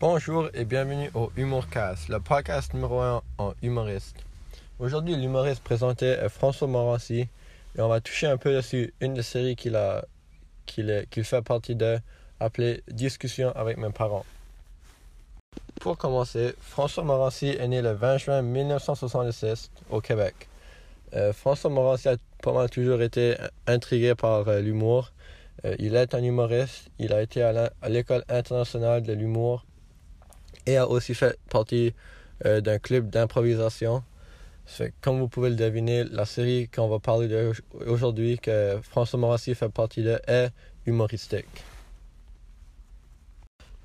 Bonjour et bienvenue au Humorcast, le podcast numéro 1 en humoriste. Aujourd'hui, l'humoriste présenté est François Morancy et on va toucher un peu dessus une des séries qu'il a qu'il fait partie de appelée Discussion avec mes parents. Pour commencer, François Morancy est né le 20 juin 1966 au Québec. Euh, François Morancy a pas toujours été intrigué par euh, l'humour. Euh, il est un humoriste, il a été à l'école internationale de l'humour et a aussi fait partie euh, d'un club d'improvisation. Comme vous pouvez le deviner, la série qu'on va parler aujourd'hui, que François Morassi fait partie de, est humoristique.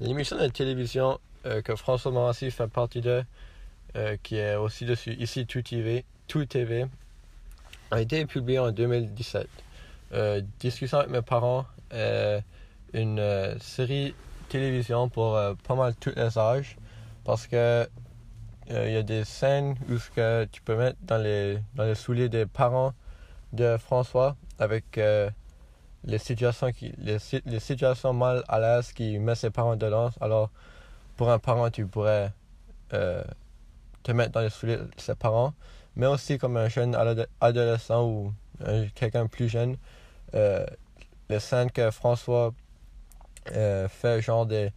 L'émission de télévision euh, que François Morassi fait partie de, euh, qui est aussi dessus ici Tout TV, a été publiée en 2017. Discussion avec mes parents, une série télévision pour pas mal tous les âges parce que il euh, y a des scènes où ce que tu peux mettre dans les, dans les souliers des parents de François avec euh, les, situations qui, les, les, situations mal à l'aise qui met ses parents dedans. Alors, pour un parent, tu pourrais euh, te mettre dans les souliers de ses parents, mais aussi comme un jeune adolescent ou quelqu'un plus jeune. les scènes que François fait, genre des,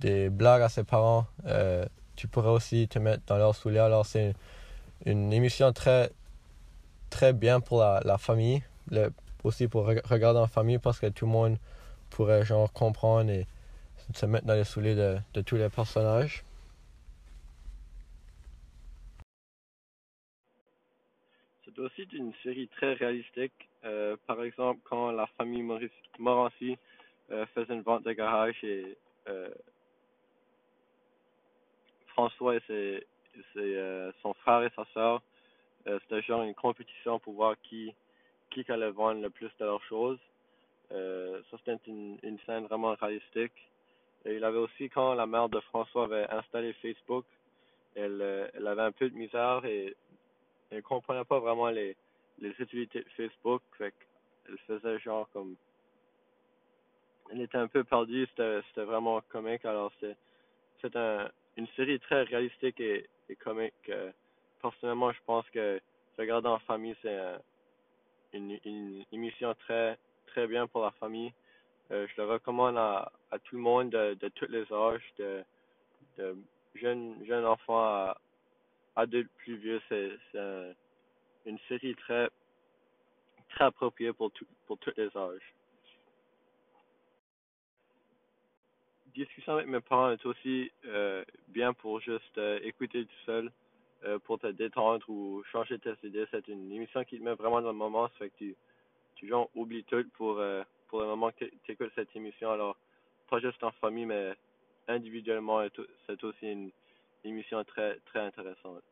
des blagues à ses parents, tu pourrais aussi te mettre dans leur souliers. Alors, c'est une, émission très, très bien pour la, famille, le, aussi pour regarder en famille parce que tout le monde pourrait genre comprendre et se mettre dans les souliers de, tous les personnages. C'est aussi une série très réalistique. Euh, par exemple, quand la famille Morancy euh, faisait une vente de garage et euh, François et c'est euh, son frère et sa soeur. Euh, c'était genre une compétition pour voir qui, qui allait vendre le plus de leurs choses. Euh, ça, c'était une, une, scène vraiment réalistique. Et il avait aussi, quand la mère de François avait installé Facebook, elle, elle avait un peu de misère et elle comprenait pas vraiment les, les utilités de Facebook. Fait elle faisait genre comme. Elle était un peu perdue, c'était vraiment comique. Alors, c'est un, une série très réalistique et, comique. Euh, personnellement, je pense que regarder en famille, c'est une, une, émission très très bien pour la famille. Euh, je le recommande à, à tout le monde de, de tous les âges, de, de jeunes, jeunes enfants à adultes plus vieux. C'est une série très très appropriée pour, tout, pour tous les âges. Discussion avec mes parents est aussi euh, bien pour juste euh, écouter tout seul, euh, pour te détendre ou changer tes idées. C'est une émission qui te met vraiment dans le moment, ça fait que tu, tu genre oublies tout pour, pour le moment que tu écoutes cette émission. Alors, pas juste en famille, mais individuellement, c'est aussi une émission très, très intéressante.